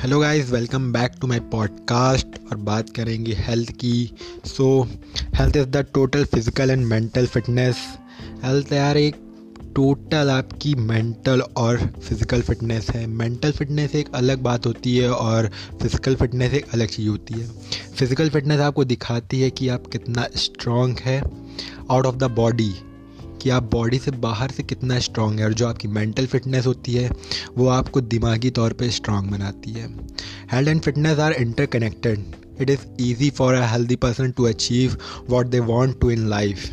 Hello guys welcome back to my podcast और बात करेंगे हेल्थ की। So health is the total physical and mental fitness health यार एक टोटल आपकी मेंटल और फ़िज़िकल फिटनेस है। मेंटल फिटनेस एक अलग बात होती है और फ़िज़िकल फिटनेस एक अलग चीज़ होती है। फ़िज़िकल फिटनेस आपको दिखाती है कि आप कितना स्ट्रॉन्ग है। आउट ऑफ़ द बॉडी कि आप बॉडी से बाहर से कितना स्ट्रांग है और जो आपकी मेंटल फिटनेस होती है, वो आपको दिमागी तौर पे स्ट्रांग बनाती है। Health and fitness are interconnected it is easy for a healthy person to achieve what they want to in life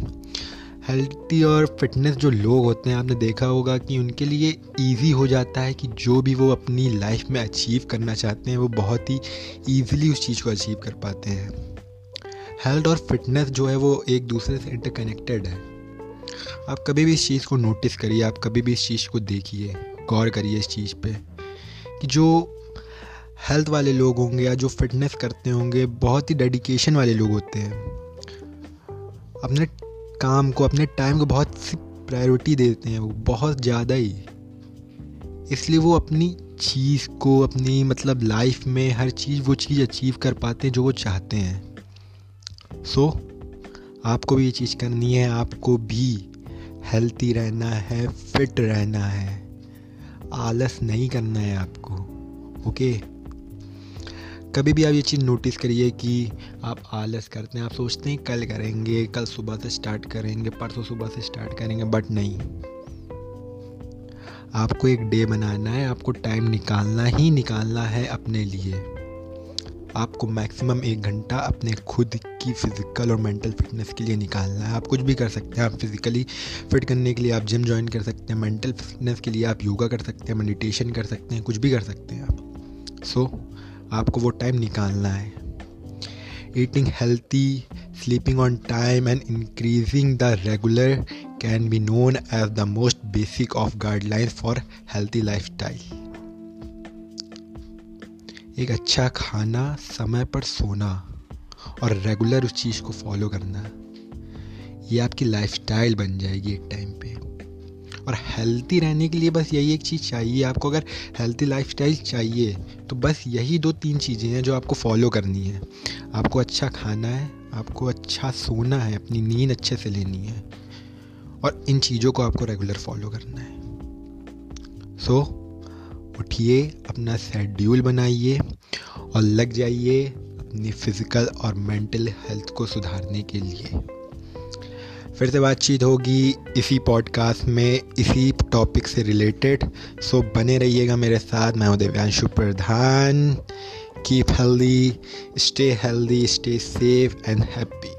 healthy और फिटनेस जो लोग होते हैं, आपने देखा होगा कि उनके लिए इजी हो जाता है कि जो भी वो अपनी लाइफ में अचीव करना चाहते हैं, वो बहुत ही ईजिली उस चीज़ को अचीव कर पाते हैं। हेल्थ और फिटनेस जो है, वो एक दूसरे से इंटरकनेक्टेड है। आप कभी भी इस चीज़ को नोटिस करिए आप कभी भी इस चीज़ को देखिए गौर करिए इस चीज़ पे कि जो हेल्थ वाले लोग होंगे या जो फिटनेस करते होंगे बहुत ही डेडिकेशन वाले लोग होते हैं। अपने काम को अपने टाइम को बहुत सी प्रायोरिटी देते हैं वो बहुत ज़्यादा ही। इसलिए वो अपनी चीज़ को अपनी मतलब लाइफ में हर चीज़ वो चीज़ अचीव कर पाते हैं जो वो चाहते हैं। सो so, आपको भी ये चीज़ करनी है आपको भी हेल्थी रहना है, फिट रहना है। आलस नहीं करना है आपको, ओके? कभी भी आप ये चीज़ नोटिस करिए कि आप आलस करते हैं। आप सोचते हैं कल करेंगे, कल सुबह से स्टार्ट करेंगे, परसों सुबह से स्टार्ट करेंगे, बट नहीं। आपको एक डे बनाना है, आपको टाइम निकालना ही निकालना है अपने लिए। आपको मैक्सिमम एक घंटा अपने खुद की फ़िज़िकल और मेंटल फिटनेस के लिए निकालना है। आप कुछ भी कर सकते हैं आप फिज़िकली फिट करने के लिए आप जिम ज्वाइन कर सकते हैं मेंटल फिटनेस के लिए आप योगा कर सकते हैं मेडिटेशन कर सकते हैं कुछ भी कर सकते हैं आप। सो so, आपको वो टाइम निकालना है। Eating healthy sleeping on time and increasing the regular can be known as the most basic of guidelines for healthy lifestyle एक अच्छा खाना समय पर सोना और रेगुलर उस चीज़ को फॉलो करना ये आपकी लाइफस्टाइल बन जाएगी एक टाइम पे। और हेल्थी रहने के लिए बस यही एक चीज़ चाहिए आपको अगर हेल्थी लाइफस्टाइल चाहिए तो बस यही दो तीन चीज़ें हैं जो आपको फॉलो करनी है। आपको अच्छा खाना है आपको अच्छा सोना है अपनी नींद अच्छे से लेनी है और इन चीज़ों को आपको रेगुलर फॉलो करना है। सो so, उठिए, अपना शेड्यूल बनाइए और लग जाइए अपनी फ़िज़िकल और मेंटल हेल्थ को सुधारने के लिए। फिर से बातचीत होगी इसी पॉडकास्ट में, इसी टॉपिक से रिलेटेड सो बने रहिएगा मेरे साथ। मैं हूँ Divyanshu Pradhan. Keep healthy stay healthy stay safe and happy